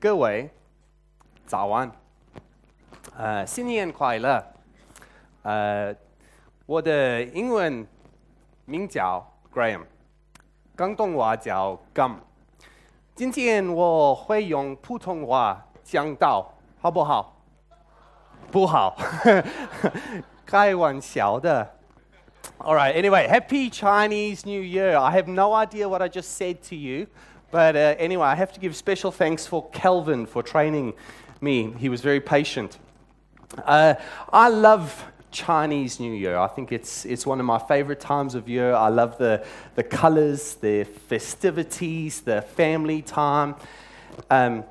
各位早安，呃，新年快乐。呃，我的英文名叫 Graham，广东话叫 Gum。今天我会用普通话讲到，好不好？不好，开玩笑的。All right, anyway, happy Chinese New Year. I have no idea what I just said to you, but uh, anyway, I have to give special thanks for Kelvin for training me. He was very patient. Uh, I love Chinese New Year. I think it's, it's one of my favorite times of year. I love the, the colors, the festivities, the family time. Um,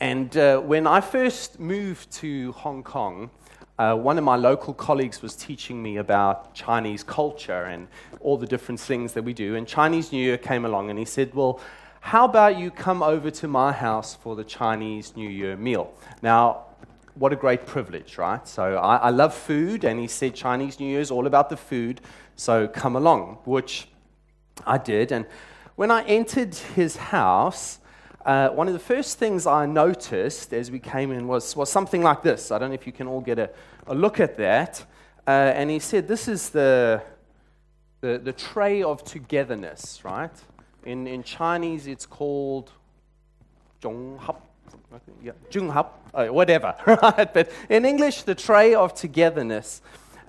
and uh, when I first moved to Hong Kong, uh, one of my local colleagues was teaching me about Chinese culture and all the different things that we do. And Chinese New Year came along and he said, Well, how about you come over to my house for the Chinese New Year meal? Now, what a great privilege, right? So I, I love food, and he said Chinese New Year is all about the food, so come along, which I did. And when I entered his house, uh, one of the first things I noticed as we came in was, was something like this. I don't know if you can all get a, a look at that. Uh, and he said, This is the, the, the tray of togetherness, right? In, in Chinese, it's called Zhonghap. Yeah, Zhonghap, uh, whatever, right? But in English, the tray of togetherness.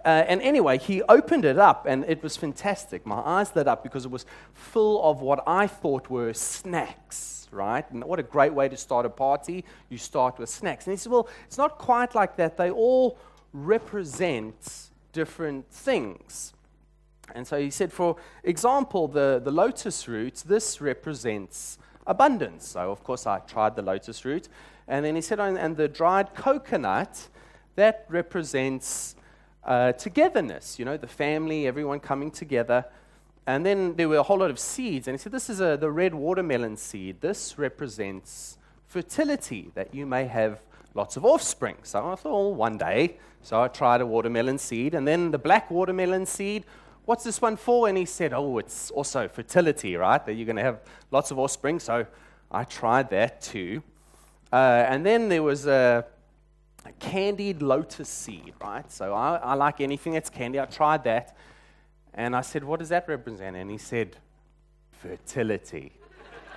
Uh, and anyway, he opened it up, and it was fantastic. My eyes lit up because it was full of what I thought were snacks right? And what a great way to start a party. You start with snacks. And he said, Well, it's not quite like that. They all represent different things. And so he said, for example, the, the lotus root, this represents abundance. So, of course, I tried the lotus root. And then he said, and the dried coconut, that represents uh, togetherness, you know, the family, everyone coming together. And then there were a whole lot of seeds. And he said, This is a, the red watermelon seed. This represents fertility, that you may have lots of offspring. So I thought, well, one day. So I tried a watermelon seed. And then the black watermelon seed, what's this one for? And he said, Oh, it's also fertility, right? That you're going to have lots of offspring. So I tried that too. Uh, and then there was a, a, candied lotus seed, right? So I, I like anything that's candy. I tried that. And I said, What does that represent? And he said, Fertility.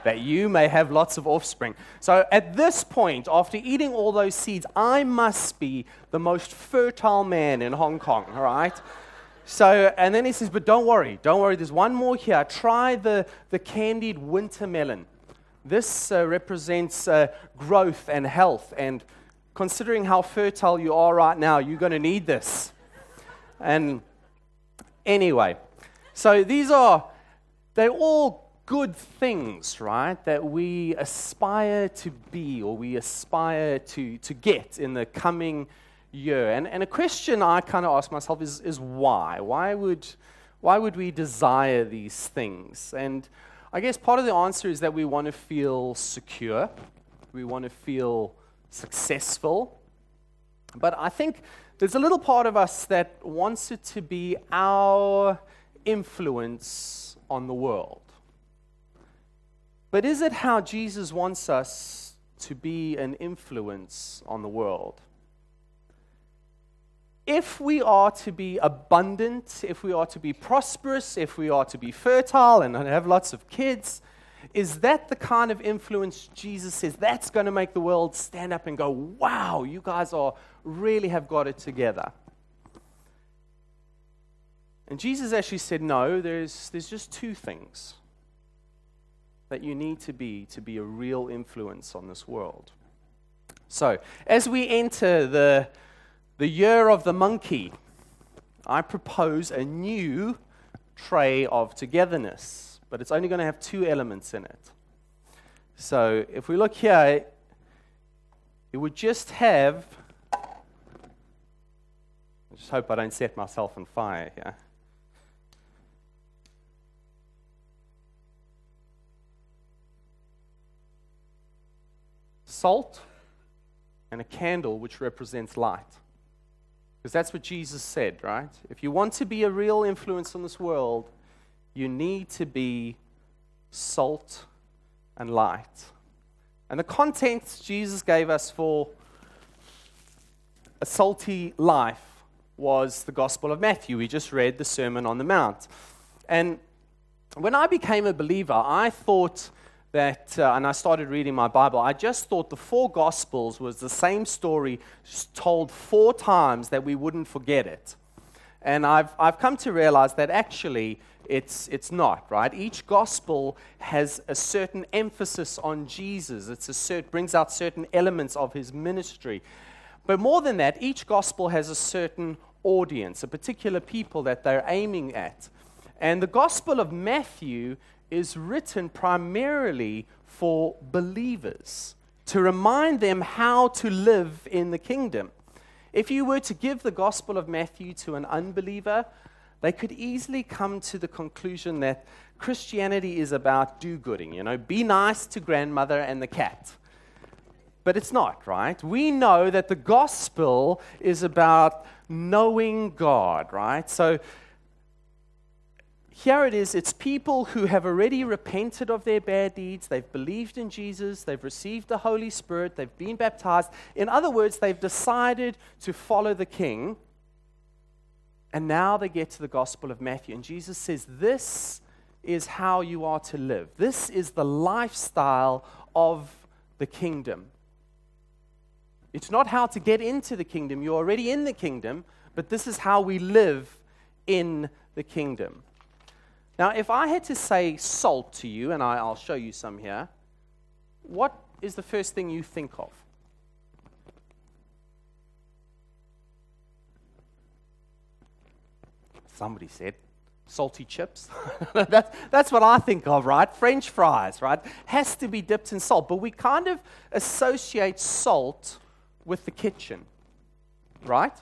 That you may have lots of offspring. So at this point, after eating all those seeds, I must be the most fertile man in Hong Kong, all right? So, and then he says, But don't worry, don't worry, there's one more here. Try the, the candied winter melon. This uh, represents uh, growth and health. And considering how fertile you are right now, you're going to need this. And Anyway, so these are, they're all good things, right, that we aspire to be or we aspire to, to get in the coming year. And, and a question I kind of ask myself is, is why? Why would, why would we desire these things? And I guess part of the answer is that we want to feel secure, we want to feel successful. But I think there's a little part of us that wants it to be our influence on the world. But is it how Jesus wants us to be an influence on the world? If we are to be abundant, if we are to be prosperous, if we are to be fertile and have lots of kids, is that the kind of influence Jesus says that's going to make the world stand up and go, wow, you guys are really have got it together? And Jesus actually said, no, there's, there's just two things that you need to be to be a real influence on this world. So, as we enter the, the year of the monkey, I propose a new tray of togetherness but it's only going to have two elements in it. So if we look here, it would just have. I just hope I don't set myself on fire here. Salt and a candle which represents light. Because that's what Jesus said, right? If you want to be a real influence on this world, you need to be salt and light. And the content Jesus gave us for a salty life was the Gospel of Matthew. We just read the Sermon on the Mount. And when I became a believer, I thought that, uh, and I started reading my Bible, I just thought the four Gospels was the same story told four times that we wouldn't forget it. And I've, I've come to realize that actually it's, it's not, right? Each gospel has a certain emphasis on Jesus, it's a cert, brings out certain elements of his ministry. But more than that, each gospel has a certain audience, a particular people that they're aiming at. And the gospel of Matthew is written primarily for believers to remind them how to live in the kingdom. If you were to give the Gospel of Matthew to an unbeliever, they could easily come to the conclusion that Christianity is about do gooding, you know, be nice to grandmother and the cat. But it's not, right? We know that the gospel is about knowing God, right? So here it is it's people who have already repented of their bad deeds, they've believed in Jesus, they've received the Holy Spirit, they've been baptized. In other words, they've decided to follow the King. And now they get to the Gospel of Matthew, and Jesus says, This is how you are to live. This is the lifestyle of the kingdom. It's not how to get into the kingdom. You're already in the kingdom, but this is how we live in the kingdom. Now, if I had to say salt to you, and I, will show you some here, what is the first thing you think of? Somebody said salty chips. that's, that's what I think of, right? French fries, right? Has to be dipped in salt. But we kind of associate salt with the kitchen, right?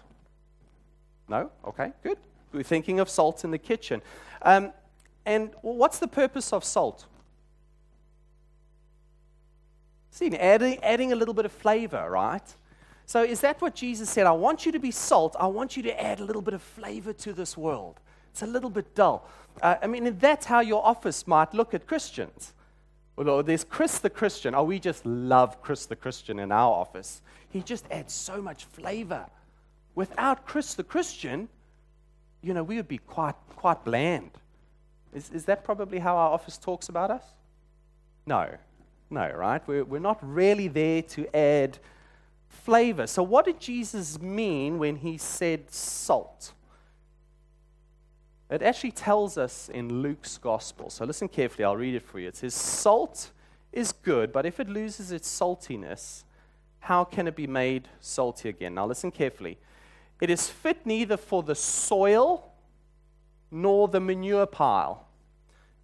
No? Okay, good. We're thinking of salt in the kitchen. Um, and what's the purpose of salt? See, adding, adding a little bit of flavor, right? So, is that what Jesus said? I want you to be salt. I want you to add a little bit of flavor to this world. It's a little bit dull. Uh, I mean, that's how your office might look at Christians. Well, there's Chris the Christian. Oh, we just love Chris the Christian in our office. He just adds so much flavor. Without Chris the Christian, you know, we would be quite, quite bland. Is, is that probably how our office talks about us? No. No, right? We're, we're not really there to add flavor. So, what did Jesus mean when he said salt? It actually tells us in Luke's gospel. So, listen carefully, I'll read it for you. It says, Salt is good, but if it loses its saltiness, how can it be made salty again? Now, listen carefully. It is fit neither for the soil nor the manure pile.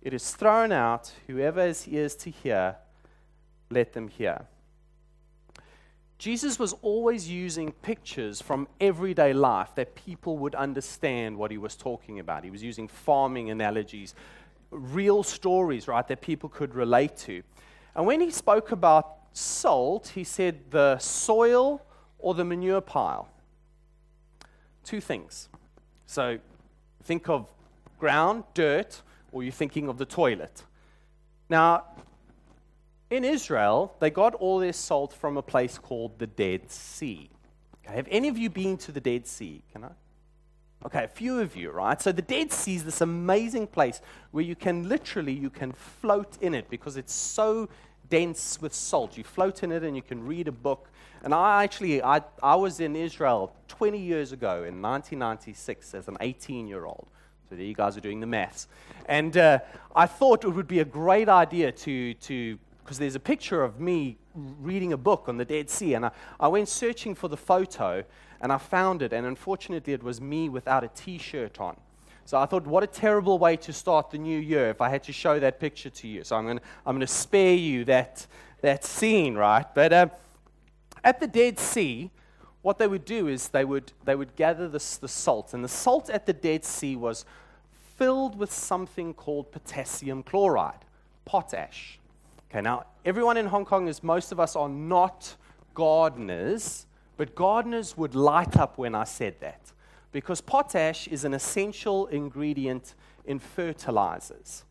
It is thrown out. Whoever has ears to hear, let them hear. Jesus was always using pictures from everyday life that people would understand what he was talking about. He was using farming analogies, real stories, right, that people could relate to. And when he spoke about salt, he said the soil or the manure pile. Two things. So think of ground, dirt, or you're thinking of the toilet. Now, in Israel, they got all their salt from a place called the Dead Sea. Okay, have any of you been to the Dead Sea? Can I? Okay, a few of you, right? So the Dead Sea is this amazing place where you can literally you can float in it because it's so dense with salt. You float in it and you can read a book. And I actually I, I was in Israel 20 years ago in 1996 as an 18 year old. So there you guys are doing the maths. And uh, I thought it would be a great idea to, to because there's a picture of me reading a book on the Dead Sea. And I, I went searching for the photo and I found it. And unfortunately, it was me without a t shirt on. So I thought, what a terrible way to start the new year if I had to show that picture to you. So I'm going to I'm to spare you that, that scene, right? But uh, at the Dead Sea, what they would do is they would, they would gather this, the salt, and the salt at the Dead Sea was filled with something called potassium chloride, potash. Okay, now everyone in Hong Kong is most of us are not gardeners, but gardeners would light up when I said that because potash is an essential ingredient in fertilizers.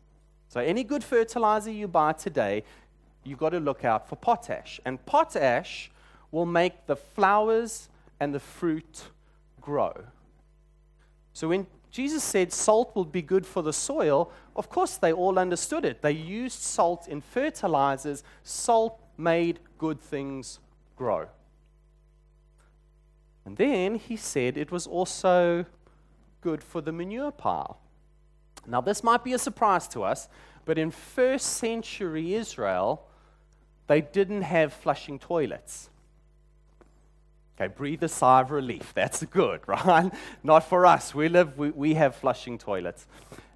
So any good fertilizer you buy today you've got to look out for potash. And potash will make the flowers and the fruit grow. So when Jesus said salt will be good for the soil, of course they all understood it. They used salt in fertilizers. Salt made good things grow. And then he said it was also good for the manure pile. Now, this might be a surprise to us, but in first century Israel, they didn't have flushing toilets. Okay, breathe a sigh of relief. That's good, right? Not for us. We live, we, we have flushing toilets.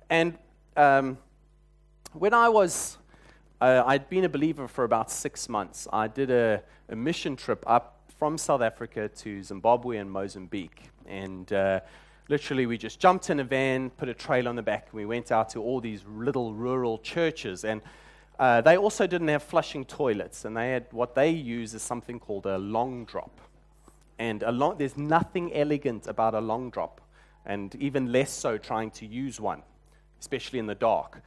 And um, when I was, uh, I'd been a believer for about six months. I did a, a, mission trip up from South Africa to Zimbabwe and Mozambique. And uh, literally, we just jumped in a van, put a trailer on the back, and we went out to all these little rural churches. And uh, they also didn't have flushing toilets, and they had what they use is something called a long drop. And long, there's nothing elegant about a long drop, and even less so trying to use one, especially in the dark.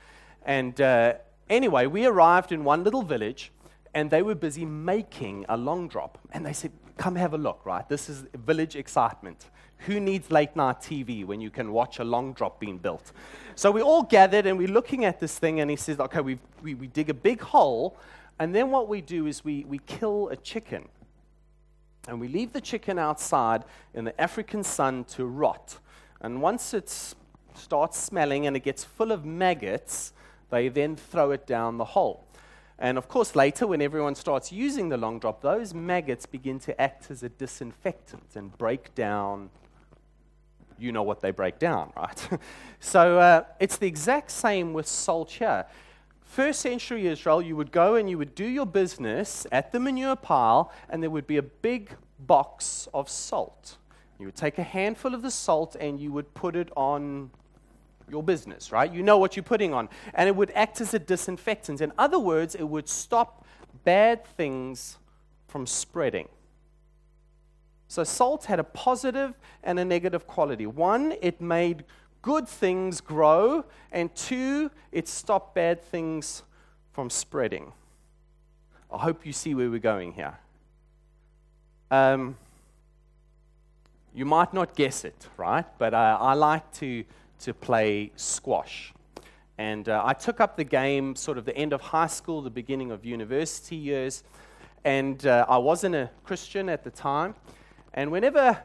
And uh, anyway, we arrived in one little village, and they were busy making a long drop. And they said, Come have a look, right? This is village excitement. Who needs late night TV when you can watch a long drop being built? So we all gathered and we're looking at this thing, and he says, Okay, we, we, we dig a big hole, and then what we do is we, we kill a chicken. And we leave the chicken outside in the African sun to rot. And once it starts smelling and it gets full of maggots, they then throw it down the hole. And of course, later, when everyone starts using the long drop, those maggots begin to act as a disinfectant and break down. You know what they break down, right? so uh, it's the exact same with salt here. First century Israel, you would go and you would do your business at the manure pile, and there would be a big box of salt. You would take a handful of the salt and you would put it on your business, right? You know what you're putting on. And it would act as a disinfectant. In other words, it would stop bad things from spreading. So, salt had a positive and a negative quality. One, it made good things grow, and two, it stopped bad things from spreading. I hope you see where we're going here. Um, you might not guess it, right? But uh, I like to, to play squash. And uh, I took up the game sort of the end of high school, the beginning of university years. And uh, I wasn't a Christian at the time. And whenever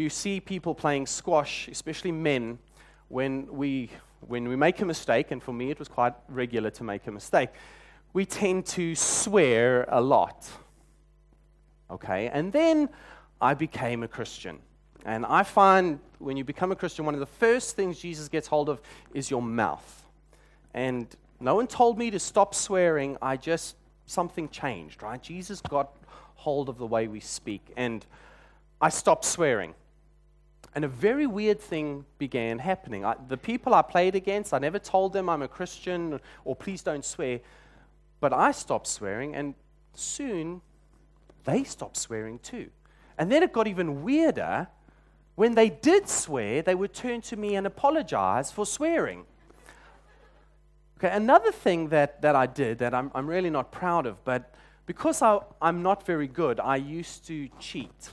you see people playing squash, especially men, when we, when we make a mistake, and for me it was quite regular to make a mistake, we tend to swear a lot. Okay? And then I became a Christian. And I find when you become a Christian, one of the first things Jesus gets hold of is your mouth. And no one told me to stop swearing. I just, something changed, right? Jesus got hold of the way we speak. And I stopped swearing. And a very weird thing began happening. I, the people I played against, I never told them I'm a Christian or please don't swear. But I stopped swearing, and soon they stopped swearing too. And then it got even weirder. When they did swear, they would turn to me and apologize for swearing. Okay, another thing that, that I did that I'm, I'm really not proud of, but because I, I'm not very good, I used to cheat.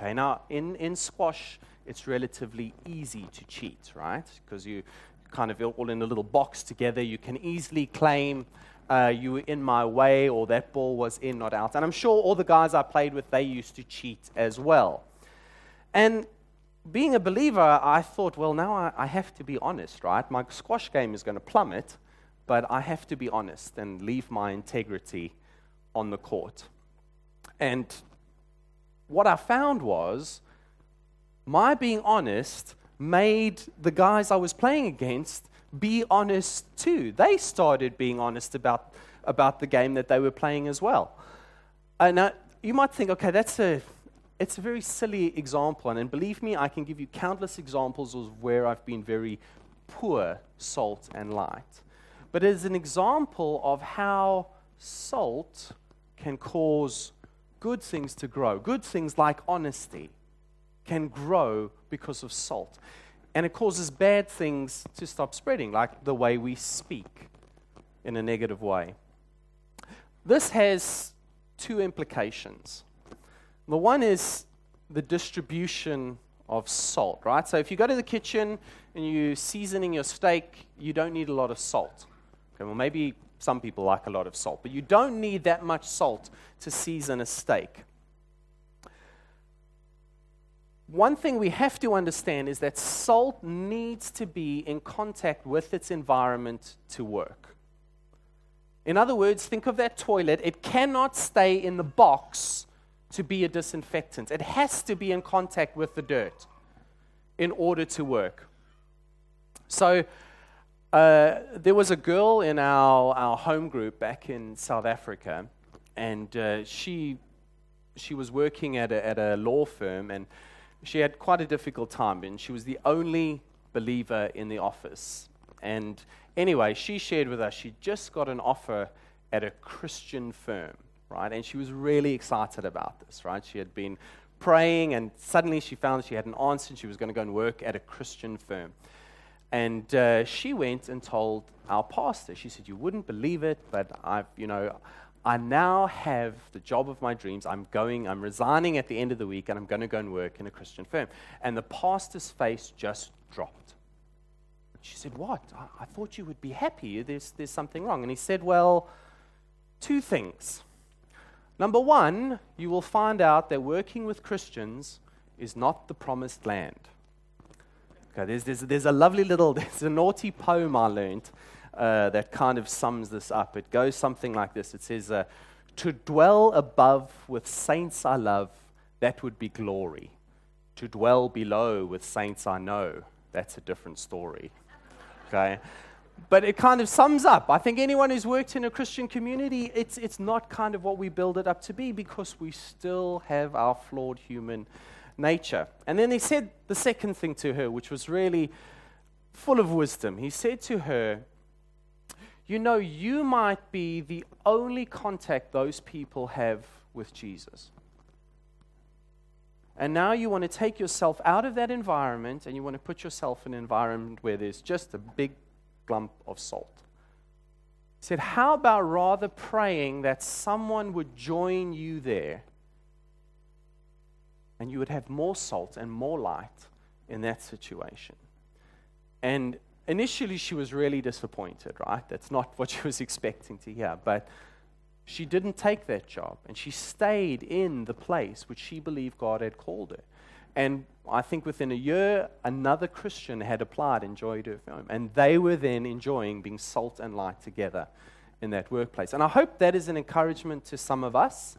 Okay, now in, in squash, it's relatively easy to cheat, right? Because you kind of all in a little box together. You can easily claim uh, you were in my way or that ball was in, not out. And I'm sure all the guys I played with, they used to cheat as well. And being a believer, I thought, well, now I, I have to be honest, right? My squash game is going to plummet, but I have to be honest and leave my integrity on the court. And what I found was my being honest made the guys I was playing against be honest too. They started being honest about, about the game that they were playing as well. And uh, you might think, okay, that's a, it's a very silly example. And, and believe me, I can give you countless examples of where I've been very poor salt and light. But it is an example of how salt can cause good things to grow. Good things like honesty can grow because of salt. And it causes bad things to stop spreading, like the way we speak in a negative way. this has two implications. The one is the distribution of salt, right? So if you go to the kitchen and you're seasoning your steak, you don't need a lot of salt. Okay, well, maybe some people like a lot of salt, but you don't need that much salt to season a steak. One thing we have to understand is that salt needs to be in contact with its environment to work. In other words, think of that toilet. It cannot stay in the box to be a disinfectant, it has to be in contact with the dirt in order to work. So, uh, there was a girl in our, our home group back in South Africa, and uh, she, she was working at a, at a law firm, and she had quite a difficult time, and she was the only believer in the office. And anyway, she shared with us she just got an offer at a Christian firm, right? And she was really excited about this, right? She had been praying, and suddenly she found she had an answer, and she was going to go and work at a Christian firm. And uh, she went and told our pastor, she said, You wouldn't believe it, but I've, you know, I now have the job of my dreams. I'm going, I'm resigning at the end of the week, and I'm going to go and work in a Christian firm. And the pastor's face just dropped. She said, What? I, I thought you would be happy. There's, there's something wrong. And he said, Well, two things. Number one, you will find out that working with Christians is not the promised land. There's, there's, there's a lovely little, there's a naughty poem I learned uh, that kind of sums this up. It goes something like this It says, uh, To dwell above with saints I love, that would be glory. To dwell below with saints I know, that's a different story. Okay? But it kind of sums up. I think anyone who's worked in a Christian community, it's, it's not kind of what we build it up to be because we still have our flawed human nature. And then he said the second thing to her, which was really full of wisdom. He said to her, You know, you might be the only contact those people have with Jesus. And now you want to take yourself out of that environment and you want to put yourself in an environment where there's just a big lump of salt. He said, How about rather praying that someone would join you there and you would have more salt and more light in that situation. And initially, she was really disappointed, right? That's not what she was expecting to hear. But she didn't take that job, and she stayed in the place which she believed God had called her. And I think within a year, another Christian had applied and joined her firm. And they were then enjoying being salt and light together in that workplace. And I hope that is an encouragement to some of us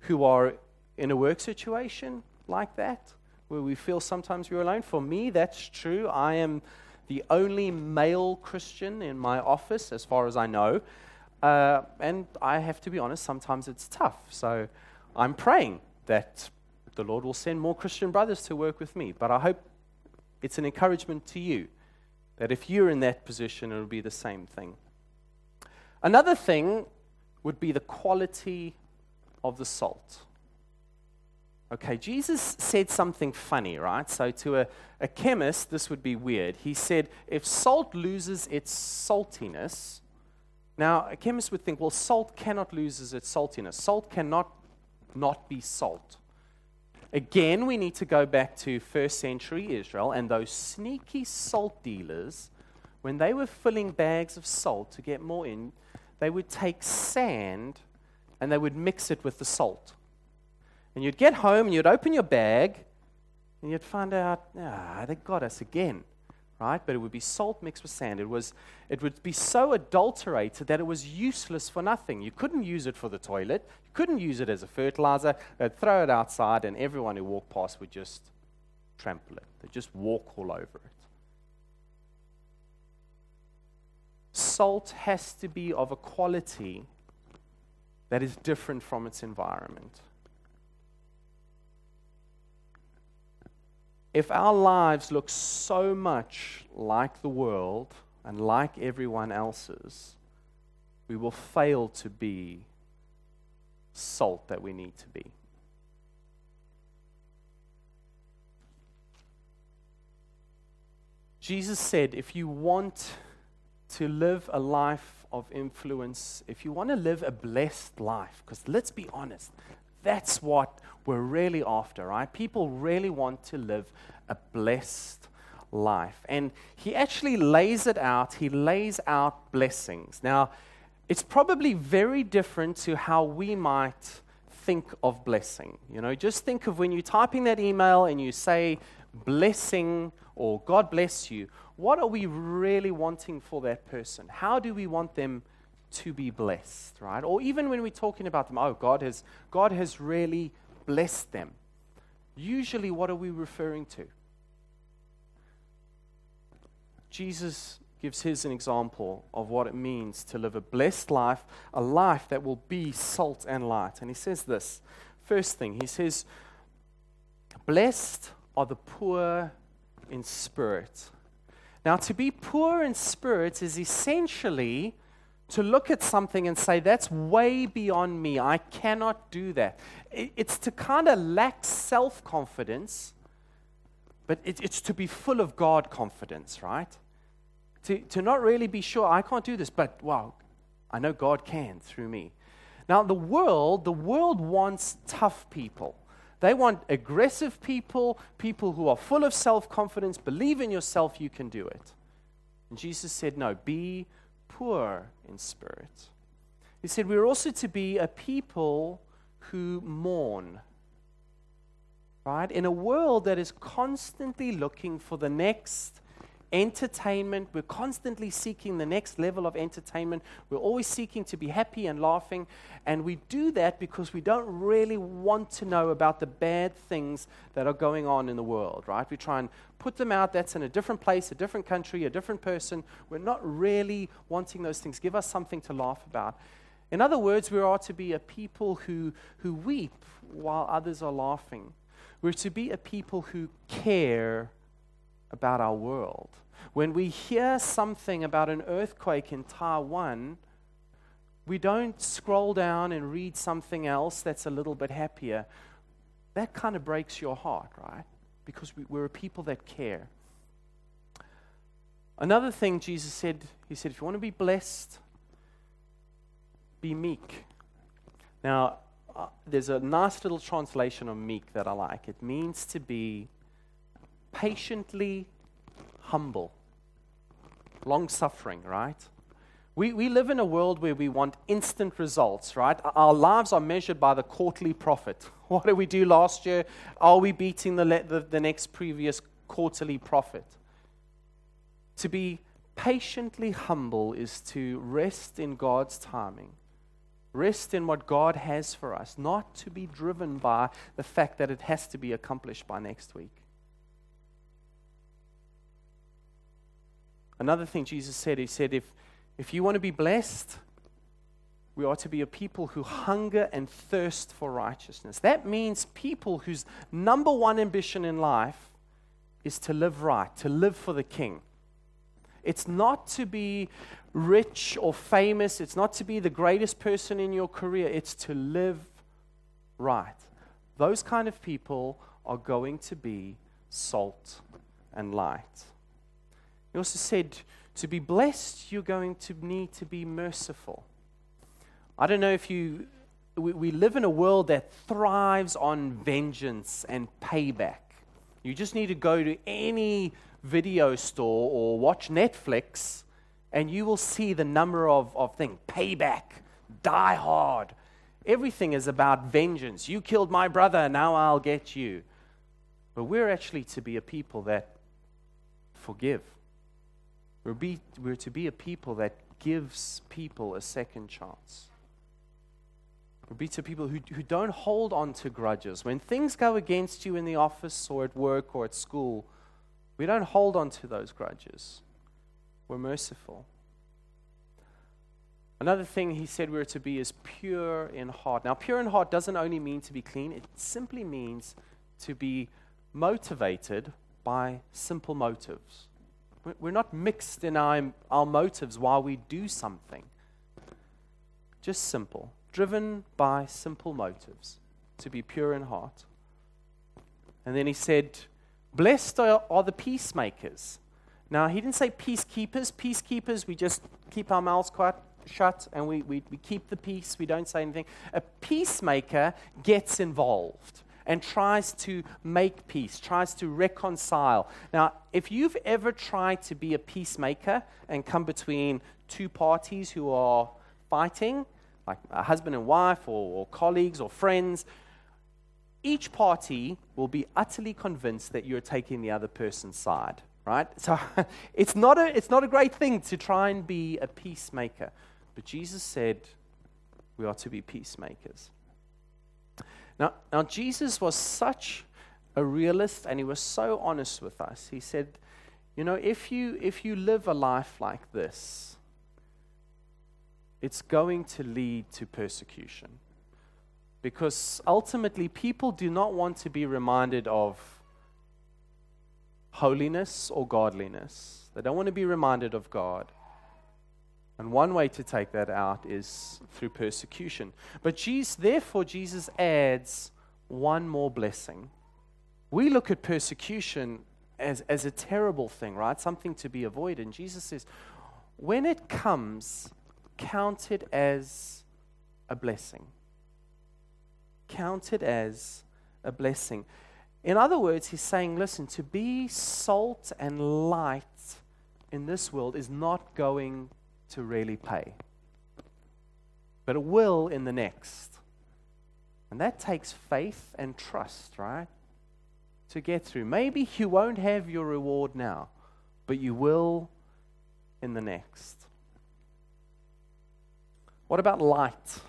who are in a work situation like that, where we feel sometimes we're alone. For me, that's true. I am the only male Christian in my office, as far as I know. Uh, and I have to be honest, sometimes it's tough. So I'm praying that the Lord will send more Christian brothers to work with me. But I hope it's an encouragement to you that if you're in that position, it'll be the same thing. Another thing would be the quality of the salt. Okay, Jesus said something funny, right? So, to a, a chemist, this would be weird. He said, if salt loses its saltiness, now a chemist would think, well, salt cannot lose its saltiness. Salt cannot not be salt. Again, we need to go back to first century Israel and those sneaky salt dealers, when they were filling bags of salt to get more in, they would take sand and they would mix it with the salt. And you'd get home and you'd open your bag and you'd find out, ah, they got us again. Right? But it would be salt mixed with sand. It, was, it would be so adulterated that it was useless for nothing. You couldn't use it for the toilet. You couldn't use it as a fertilizer. They'd throw it outside, and everyone who walked past would just trample it. They'd just walk all over it. Salt has to be of a quality that is different from its environment. If our lives look so much like the world and like everyone else's, we will fail to be salt that we need to be. Jesus said, if you want to live a life of influence, if you want to live a blessed life, because let's be honest, that's what we're really after, right? People really want to live a blessed life. And he actually lays it out, he lays out blessings. Now, it's probably very different to how we might think of blessing. You know, just think of when you're typing that email and you say blessing or God bless you, what are we really wanting for that person? How do we want them to be blessed, right? Or even when we're talking about them, oh, God has, God has really blessed them. Usually, what are we referring to? Jesus gives his an example of what it means to live a blessed life, a life that will be salt and light. And he says this first thing, he says, Blessed are the poor in spirit. Now, to be poor in spirit is essentially to look at something and say, that's way beyond me. I cannot do that. It's to kind of lack self confidence, but it's to be full of God confidence, right? To, to not really be sure, I can't do this, but wow, I know God can through me. Now, the world, the world wants tough people. They want aggressive people, people who are full of self confidence, believe in yourself, you can do it. And Jesus said, No, be poor in spirit. He said, We're also to be a people who mourn. Right? In a world that is constantly looking for the next entertainment. We're constantly seeking the next level of entertainment. We're always seeking to be happy and laughing. And we do that because we don't really want to know about the bad things that are going on in the world, right? We try and put them out. That's in a different place, a different country, a different person. We're not really wanting those things. Give us something to laugh about. In other words, we are to be a people who, who weep while others are laughing. We're to be a people who care about our world. When we hear something about an earthquake in Taiwan, we don't scroll down and read something else that's a little bit happier. That kind of breaks your heart, right? Because we, we're a people that care. Another thing Jesus said, He said, if you want to be blessed, be meek. Now, uh, there's a nice little translation of meek that I like. It means to be patiently humble, long suffering, right? We, we live in a world where we want instant results, right? Our lives are measured by the quarterly profit. What did we do last year? Are we beating the, the, the next previous quarterly profit? To be patiently humble is to rest in God's timing, rest in what God has for us, not to be driven by the fact that it has to be accomplished by next week. Another thing Jesus said, He said, if, if you want to be blessed, we are to be a people who hunger and thirst for righteousness. That means people whose number one ambition in life is to live right, to live for the King. It's not to be rich or famous, it's not to be the greatest person in your career, it's to live right. Those kind of people are going to be salt and light. He also said, to be blessed, you're going to need to be merciful. I don't know if you, we, we live in a world that thrives on vengeance and payback. You just need to go to any video store or watch Netflix, and you will see the number of, of things payback, die hard. Everything is about vengeance. You killed my brother, now I'll get you. But we're actually to be a people that forgive. We're, be, we're to be a people that gives people a second chance. We're to be to people who, who don't hold on to grudges. When things go against you in the office or at work or at school, we don't hold on to those grudges. We're merciful. Another thing he said we're to be is pure in heart. Now, pure in heart doesn't only mean to be clean, it simply means to be motivated by simple motives. We're not mixed in our, our motives while we do something. Just simple, driven by simple motives, to be pure in heart. And then he said, Blessed are, are the peacemakers. Now, he didn't say peacekeepers. Peacekeepers, we just keep our mouths quiet, shut and we, we, we keep the peace, we don't say anything. A peacemaker gets involved and tries to make peace, tries to reconcile. Now, if you've ever tried to be a peacemaker and come between two parties who are fighting, like a husband and wife, or, or colleagues, or friends, each party will be utterly convinced that you're taking the other person's side, right? So it's not a, it's not a great thing to try and be a peacemaker. But Jesus said we are to be peacemakers. Now, now Jesus was such a realist and he was so honest with us. He said, you know, if you, if you live a life like this, it's going to lead to persecution. Because ultimately, people do not want to be reminded of holiness or godliness. They don't want to be reminded of God. And one way to take that out is through persecution. But Jesus, therefore, Jesus adds one more blessing. We look at persecution as, as a terrible thing, right? Something to be avoided. And Jesus says, when it comes, count it as a blessing. Count it as a blessing. In other words, he's saying, listen, to be salt and light in this world is not going to really pay, but it will in the next. And that takes faith and trust, right? To get through. Maybe you won't have your reward now, but you will in the next. What about light?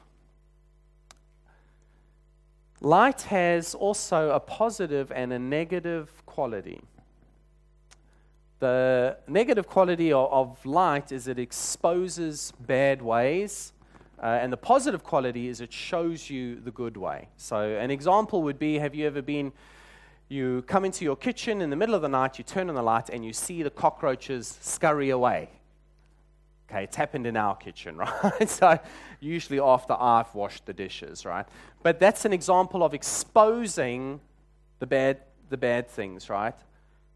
Light has also a positive and a negative quality. The negative quality of, light is it exposes bad ways, uh, and the positive quality is it shows you the good way. So, an example would be have you ever been, you come into your kitchen in the middle of the night, you turn on the light, and you see the cockroaches scurry away. Okay, it's happened in our kitchen, right? so usually after I've washed the dishes, right? But that's an example of exposing the bad, the bad things, right?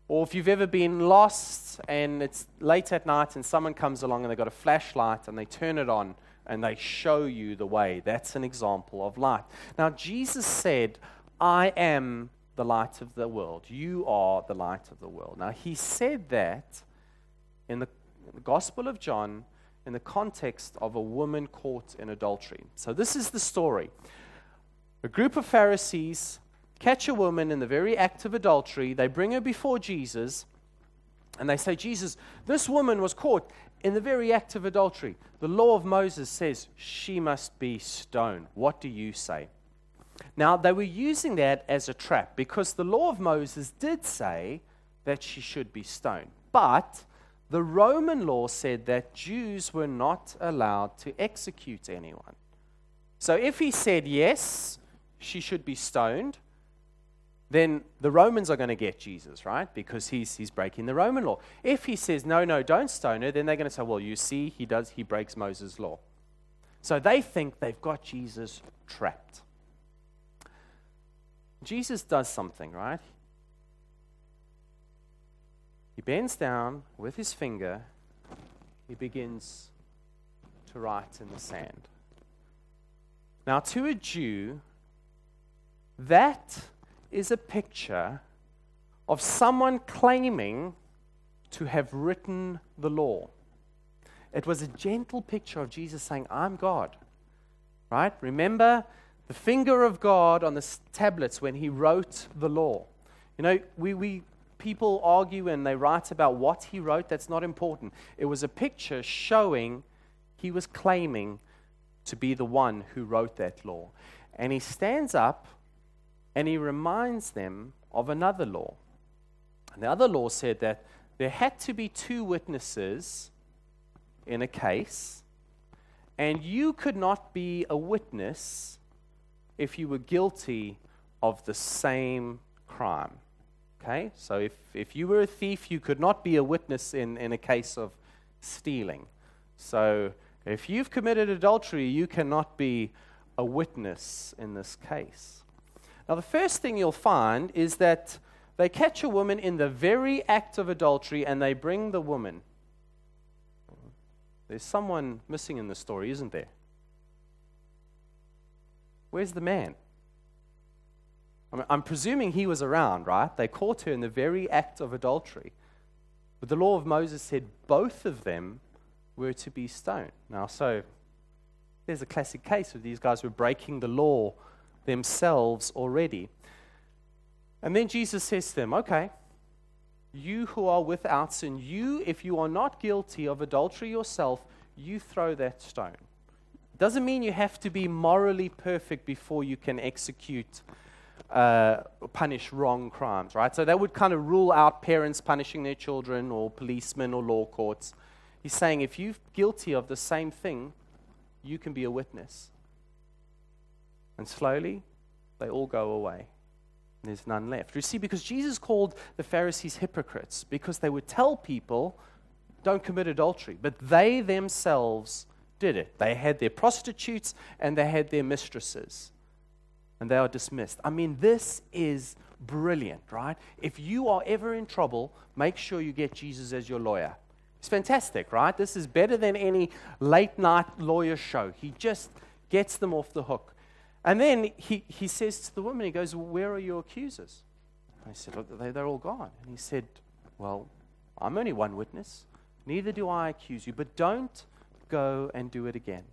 Or if you've ever been lost and it's late at night and someone comes along and they've got a flashlight and they turn it on and they show you the way, that's an example of light. Now, Jesus said, I am the light of the world. You are the light of the world. Now, he said that in the the Gospel of John in the context of a woman caught in adultery. So, this is the story. A group of Pharisees catch a woman in the very act of adultery. They bring her before Jesus, and they say, Jesus, this woman was caught in the very act of adultery. The law of Moses says she must be stoned. What do you say? Now, they were using that as a trap because the law of Moses did say that she should be stoned. But the Roman law said that Jews were not allowed to execute anyone. So if he said yes, she should be stoned, then the Romans are going to get Jesus, right? Because he's, he's breaking the Roman law. If he says, no, no, don't stone her, then they're going to say, well, you see, he does, he breaks Moses' law. So they think they've got Jesus trapped. Jesus does something, right? He bends down with his finger, he begins to write in the sand. Now, to a Jew, that is a picture of someone claiming to have written the law. It was a gentle picture of Jesus saying, I'm God. Right? Remember the finger of God on the tablets when he wrote the law. You know, we, we people argue and they write about what he wrote, that's not important. It was a picture showing he was claiming to be the one who wrote that law. And he stands up and he reminds them of another law. And the other law said that there had to be two witnesses in a case, and you could not be a witness if you were guilty of the same crime. Okay? So if, if you were a thief, you could not be a witness in, in a case of stealing. So if you've committed adultery, you cannot be a witness in this case. Now, the first thing you'll find is that they catch a woman in the very act of adultery and they bring the woman. there's someone missing in the story, isn't there? Where's the man? I am presuming he was around, right? They caught her in the very act of adultery. But the law of Moses said both of them were to be stoned. Now, so there's a classic case of these guys were breaking the law themselves already. And then Jesus says to them, Okay, you who are without sin, you, if you are not guilty of adultery yourself, you throw that stone. Doesn't mean you have to be morally perfect before you can execute, uh, punish wrong crimes, right? So that would kind of rule out parents punishing their children or policemen or law courts. He's saying if you're guilty of the same thing, you can be a witness. And slowly, they all go away. There's none left. You see, because Jesus called the Pharisees hypocrites, because they would tell people, don't commit adultery, but they themselves did it. They had their prostitutes and they had their mistresses, and they are dismissed. I mean, this is brilliant, right? If you are ever in trouble, make sure you get Jesus as your lawyer. It's fantastic, right? This is better than any late night lawyer show. He just gets them off the hook. And then he, he says to the woman, he goes, Where are your accusers? I said, Look, they, they're all gone. And he said, Well, I'm only one witness. Neither do I accuse you, but don't go and do it again.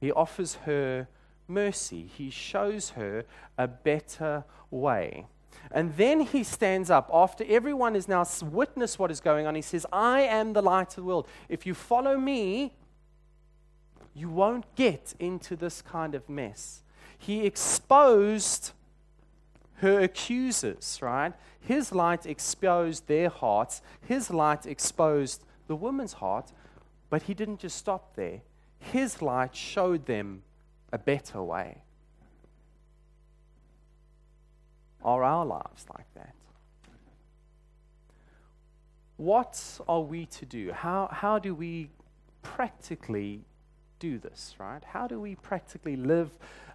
He offers her mercy, he shows her a better way. And then he stands up after everyone has now witnessed what is going on. He says, I am the light of the world. If you follow me, you won't get into this kind of mess. He exposed her accusers, right? His light exposed their hearts, his light exposed the woman's heart, but he didn't just stop there. His light showed them a better way. Are our lives like that? What are we to do? How, how do we practically do this, right? How do we practically live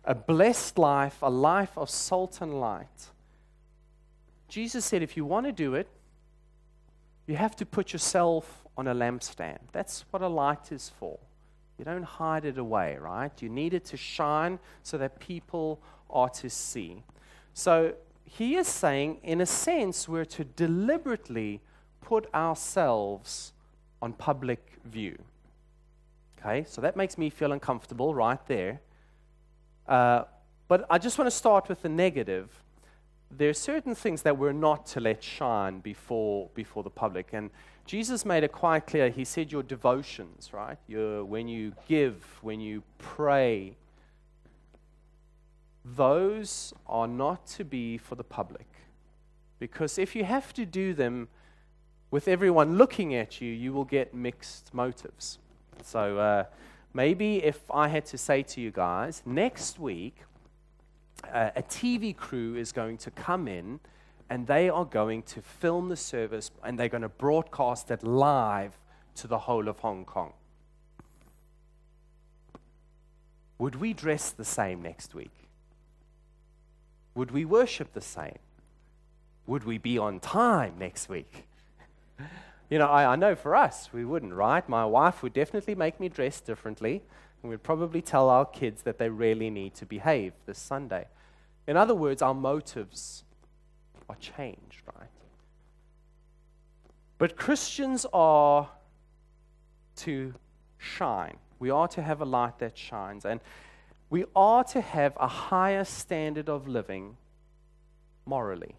a blessed life, a life of salt and light? Jesus said, if you want to do it, you have to put yourself on a lampstand. That's what a light is for. You don't hide it away, right? You need it to shine so that people are to see. So he is saying, in a sense, we're to deliberately put ourselves on public view. Okay, so that makes me feel uncomfortable right there. Uh, but I just want to start with the negative. There are certain things that we're not to let shine before, before the public. And Jesus made it quite clear. He said, Your devotions, right? Your, when you give, when you pray, those are not to be for the public. Because if you have to do them with everyone looking at you, you will get mixed motives. So uh, maybe if I had to say to you guys, next week, uh, a TV crew is going to come in and they are going to film the service and they're going to broadcast it live to the whole of Hong Kong. Would we dress the same next week? Would we worship the same? Would we be on time next week? You know, I, I know for us, we wouldn't, right? My wife would definitely make me dress differently, and we'd probably tell our kids that they really need to behave this Sunday. In other words, our motives are changed, right? But Christians are to shine. We are to have a light that shines. And we are to have a higher standard of living morally.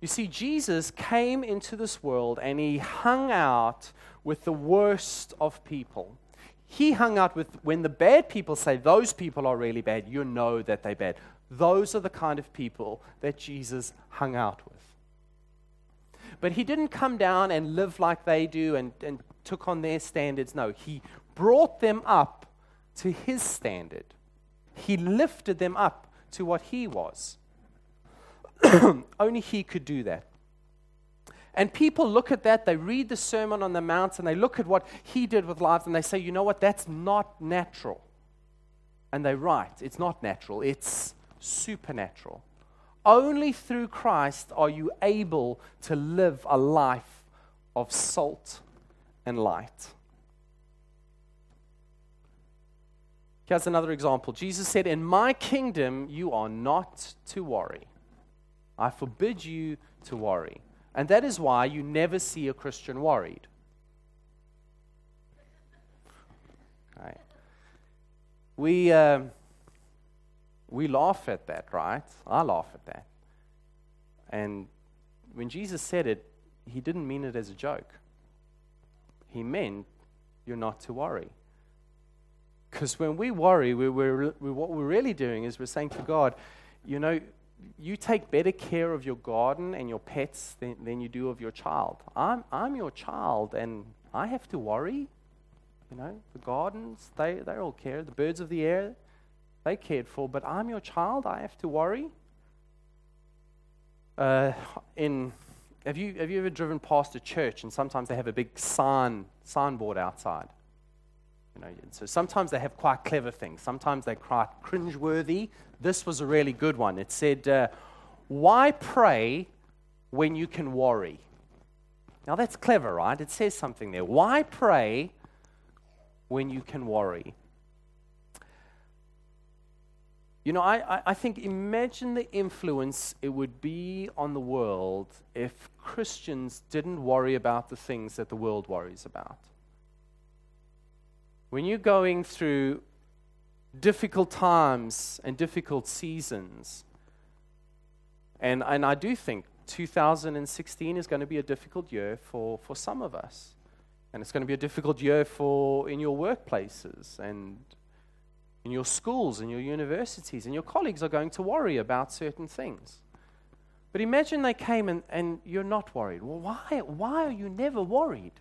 You see, Jesus came into this world and he hung out with the worst of people. He hung out with, when the bad people say those people are really bad, you know that they're bad. Those are the kind of people that Jesus hung out with. But he didn't come down and live like they do and, and took on their standards. No, he brought them up to his standard. He lifted them up to what he was. Only he could do that. And people look at that, they read the Sermon on the Mount, and they look at what he did with lives, and they say, you know what, that's not natural. And they're right, it's not natural, it's supernatural. Only through Christ are you able to live a life of salt and light. Here's another example. Jesus said, In my kingdom, you are not to worry. I forbid you to worry. And that is why you never see a Christian worried. Right. We, um, we laugh at that, right? I laugh at that. And when Jesus said it, he didn't mean it as a joke. He meant you're not to worry. Because when we worry, we, we, what we're really doing is we're saying to God, you know, you take better care of your garden and your pets than, than you do of your child. I'm, I'm your child and I have to worry. You know, the gardens, they, they all care. The birds of the air, they cared for. But I'm your child, I have to worry. Uh, in, have, you, have you ever driven past a church and sometimes they have a big sign, signboard outside? You know, so sometimes they have quite clever things. Sometimes they're quite cringeworthy. This was a really good one. It said, uh, Why pray when you can worry? Now that's clever, right? It says something there. Why pray when you can worry? You know, I, I think imagine the influence it would be on the world if Christians didn't worry about the things that the world worries about when you're going through difficult times and difficult seasons, and, and I do think 2016 is going to be a difficult year for, for some of us. And it's going to be a difficult year for in your workplaces and in your schools and your universities, and your colleagues are going to worry about certain things. But imagine they came and, and you're not worried. Well, why, why are you never worried?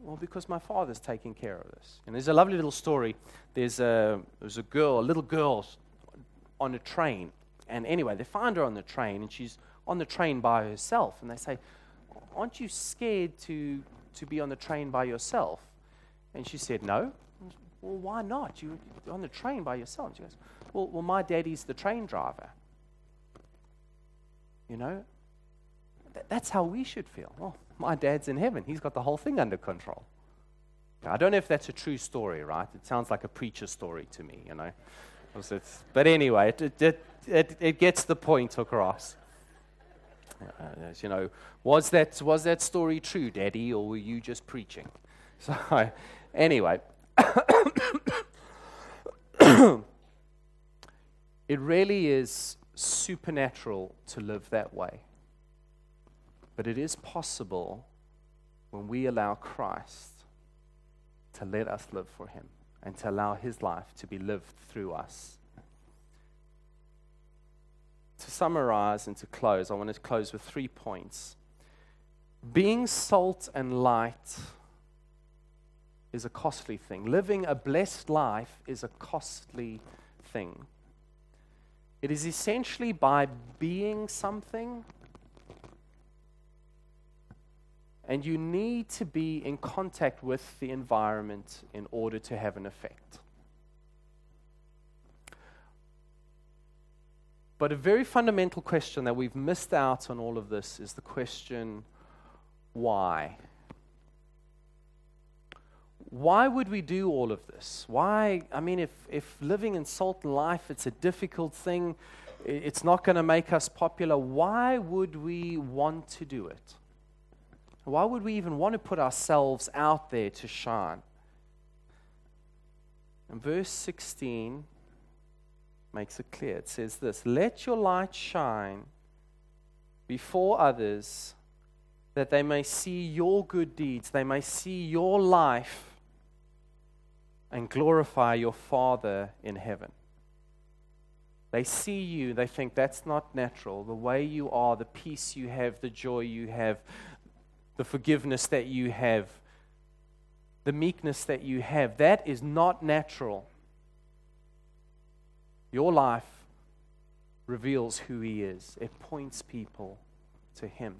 Well, because my father's taking care of this. And there's a lovely little story. There's a, there's a girl, a little girl on a train. And anyway, they find her on the train, and she's on the train by herself. And they say, Aren't you scared to, to be on the train by yourself? And she said, No. Well, why not? You're on the train by yourself. she goes, well, well, my daddy's the train driver. You know? that's how we should feel. Well, my dad's in heaven. He's got the whole thing under control. I don't know if that's a true story, right? It sounds like a preacher story to me, you know. But anyway, it, it, it, it gets the point across. Uh, you know, was that, was that story true, Daddy, or were you just preaching? So, anyway. it really is supernatural to live that way. But it is possible when we allow Christ to let us live for Him and to allow His life to be lived through us. To summarize and to close, I want to close with three points. Being salt and light is a costly thing. Living a blessed life is a costly thing. It is essentially by being something And you need to be in contact with the environment in order to have an effect. But a very fundamental question that we've missed out on all of this is the question why? Why would we do all of this? Why? I mean, if, if living in salt and life, it's a difficult thing, it's not going to make us popular, why would we want to do it? Why would we even want to put ourselves out there to shine? And verse 16 makes it clear. It says this Let your light shine before others that they may see your good deeds, they may see your life and glorify your Father in heaven. They see you, they think that's not natural. The way you are, the peace you have, the joy you have, the forgiveness that you have, the meekness that you have. That is not natural. Your life reveals who He is, it points people to Him.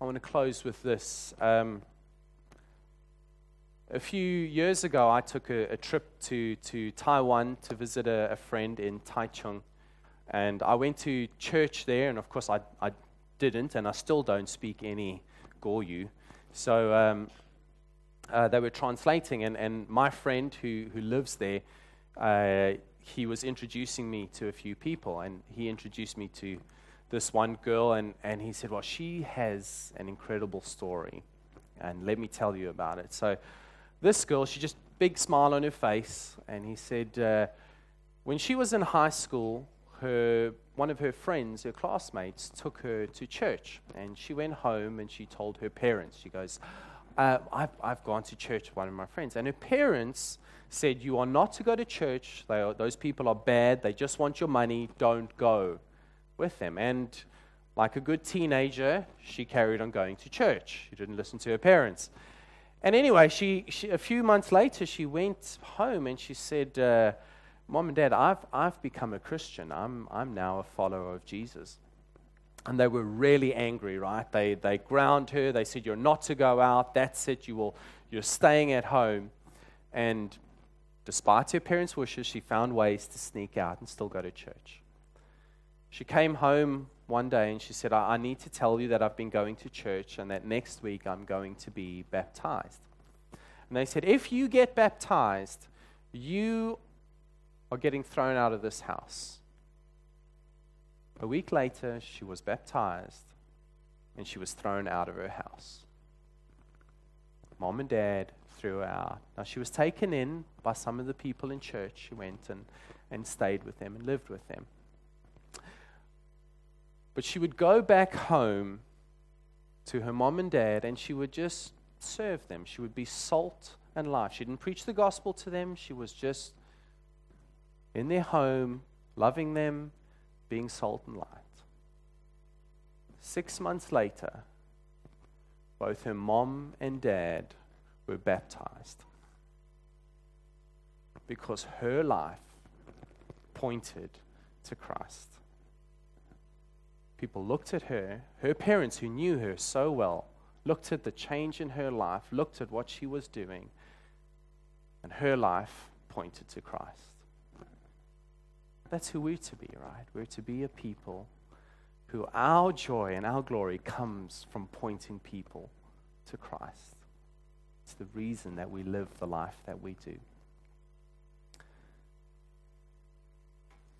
I want to close with this. Um, a few years ago, I took a, a, trip to, to Taiwan to visit a, a friend in Taichung. And I went to church there, and of course, I, I didn't, and I still don't speak any Guoyu. So um, uh, they were translating, and, and my friend who, who lives there, uh, he was introducing me to a few people, and he introduced me to this one girl, and, and he said, Well, she has an incredible story, and let me tell you about it. So, this girl, she just big smile on her face, and he said, uh, When she was in high school, her, one of her friends, her classmates, took her to church, and she went home and she told her parents, She goes, uh, I've, I've gone to church with one of my friends. And her parents said, You are not to go to church. Are, those people are bad. They just want your money. Don't go with them. And like a good teenager, she carried on going to church. She didn't listen to her parents. And anyway, she, she a few months later, she went home and she said, uh, Mom and Dad, I've, I've become a Christian. I'm, I'm now a follower of Jesus. And they were really angry, right? They, they ground her. They said, You're not to go out. That's it. You will, you're staying at home. And despite her parents' wishes, she found ways to sneak out and still go to church. She came home one day and she said, I, I need to tell you that I've been going to church and that next week I'm going to be baptized. And they said, If you get baptized, you are getting thrown out of this house. A week later, she was baptized and she was thrown out of her house. Mom and dad threw her out. Now, she was taken in by some of the people in church. She went and, and stayed with them and lived with them. But she would go back home to her mom and dad and she would just serve them. She would be salt and life. She didn't preach the gospel to them, she was just in their home, loving them, being salt and light. Six months later, both her mom and dad were baptized because her life pointed to Christ. People looked at her, her parents who knew her so well, looked at the change in her life, looked at what she was doing, and her life pointed to Christ. That's who we're to be, right? We're to be a people who our joy and our glory comes from pointing people to Christ. It's the reason that we live the life that we do.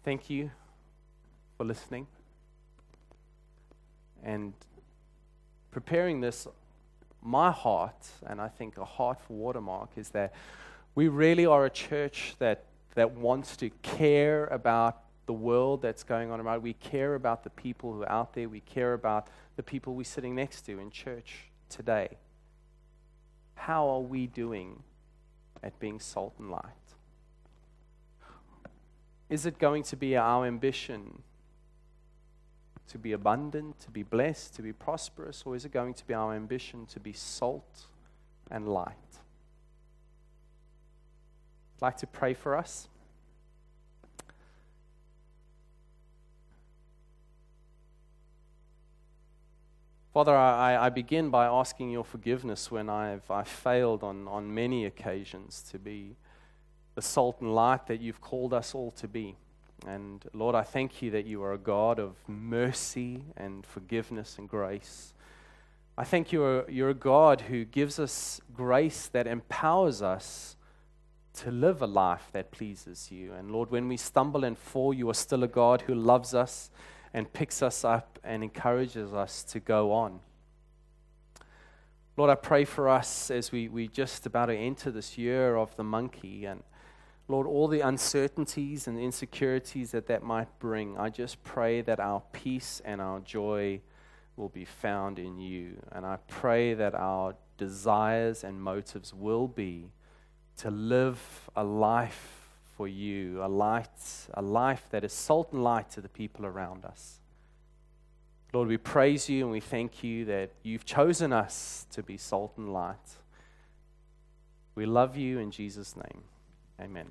Thank you for listening. And preparing this, my heart, and I think a heart for Watermark, is that we really are a church that that wants to care about the world that's going on around. We care about the people who are out there. We care about the people we're sitting next to in church today. How are we doing at being salt and light? Is it going to be our ambition to be abundant, to be blessed, to be prosperous, or is it going to be our ambition to be salt and light? I'd like to pray for us. Father, I, I begin by asking your forgiveness when I've, I've failed on, on many occasions to be the salt and light that you've called us all to be. And Lord, I thank you that you are a God of mercy and forgiveness and grace. I thank you're, you're a God who gives us grace that empowers us to live a life that pleases you. And Lord, when we stumble and fall, you are still a God who loves us and picks us up and encourages us to go on. Lord, I pray for us as we, we just about to enter this year of the monkey and Lord, all the uncertainties and insecurities that that might bring, I just pray that our peace and our joy will be found in you. And I pray that our desires and motives will be to live a life for you, a light, a life that is salt and light to the people around us. Lord, we praise you and we thank you that you've chosen us to be salt and light. We love you in Jesus' name. Amen.